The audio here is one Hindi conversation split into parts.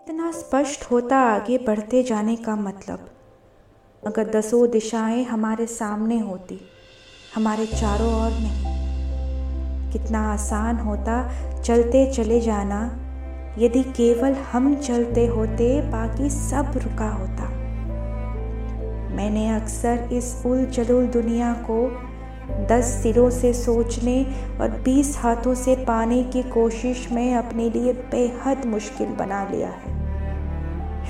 इतना स्पष्ट होता आगे बढ़ते जाने का मतलब। अगर दसों दिशाएँ हमारे सामने होती, हमारे चारों ओर नहीं। कितना आसान होता चलते चले जाना, यदि केवल हम चलते होते, बाकी सब रुका होता। मैंने अक्सर इस उल जलुल दुनिया को दस सिरों से सोचने और बीस हाथों से पाने की कोशिश में अपने लिए बेहद मुश्किल बना लिया है।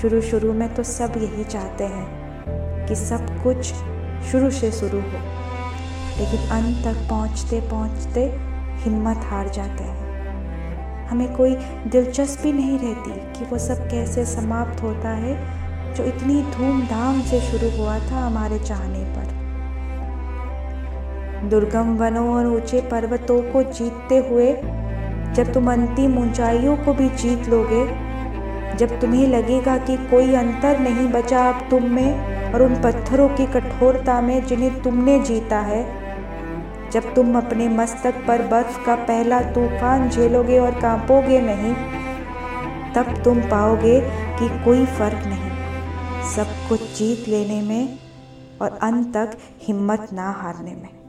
शुरू शुरू में तो सब यही चाहते हैं कि सब कुछ शुरू से शुरू हो, लेकिन अंत तक पहुँचते पहुँचते हिम्मत हार जाते हैं। हमें कोई दिलचस्पी नहीं रहती कि वो सब कैसे समाप्त होता है जो इतनी धूमधाम से शुरू हुआ था हमारे चाहने पर। दुर्गम वनों और ऊँचे पर्वतों को जीतते हुए, जब तुम अंतिम ऊंचाइयों को भी जीत लोगे, जब तुम्हें लगेगा कि कोई अंतर नहीं बचा अब तुम में और उन पत्थरों की कठोरता में जिन्हें तुमने जीता है, जब तुम अपने मस्तक पर बर्फ़ का पहला तूफ़ान झेलोगे और कांपोगे नहीं, तब तुम पाओगे कि कोई फ़र्क नहीं। सब कुछ जीत लेने में और अंत तक हिम्मत ना हारने में।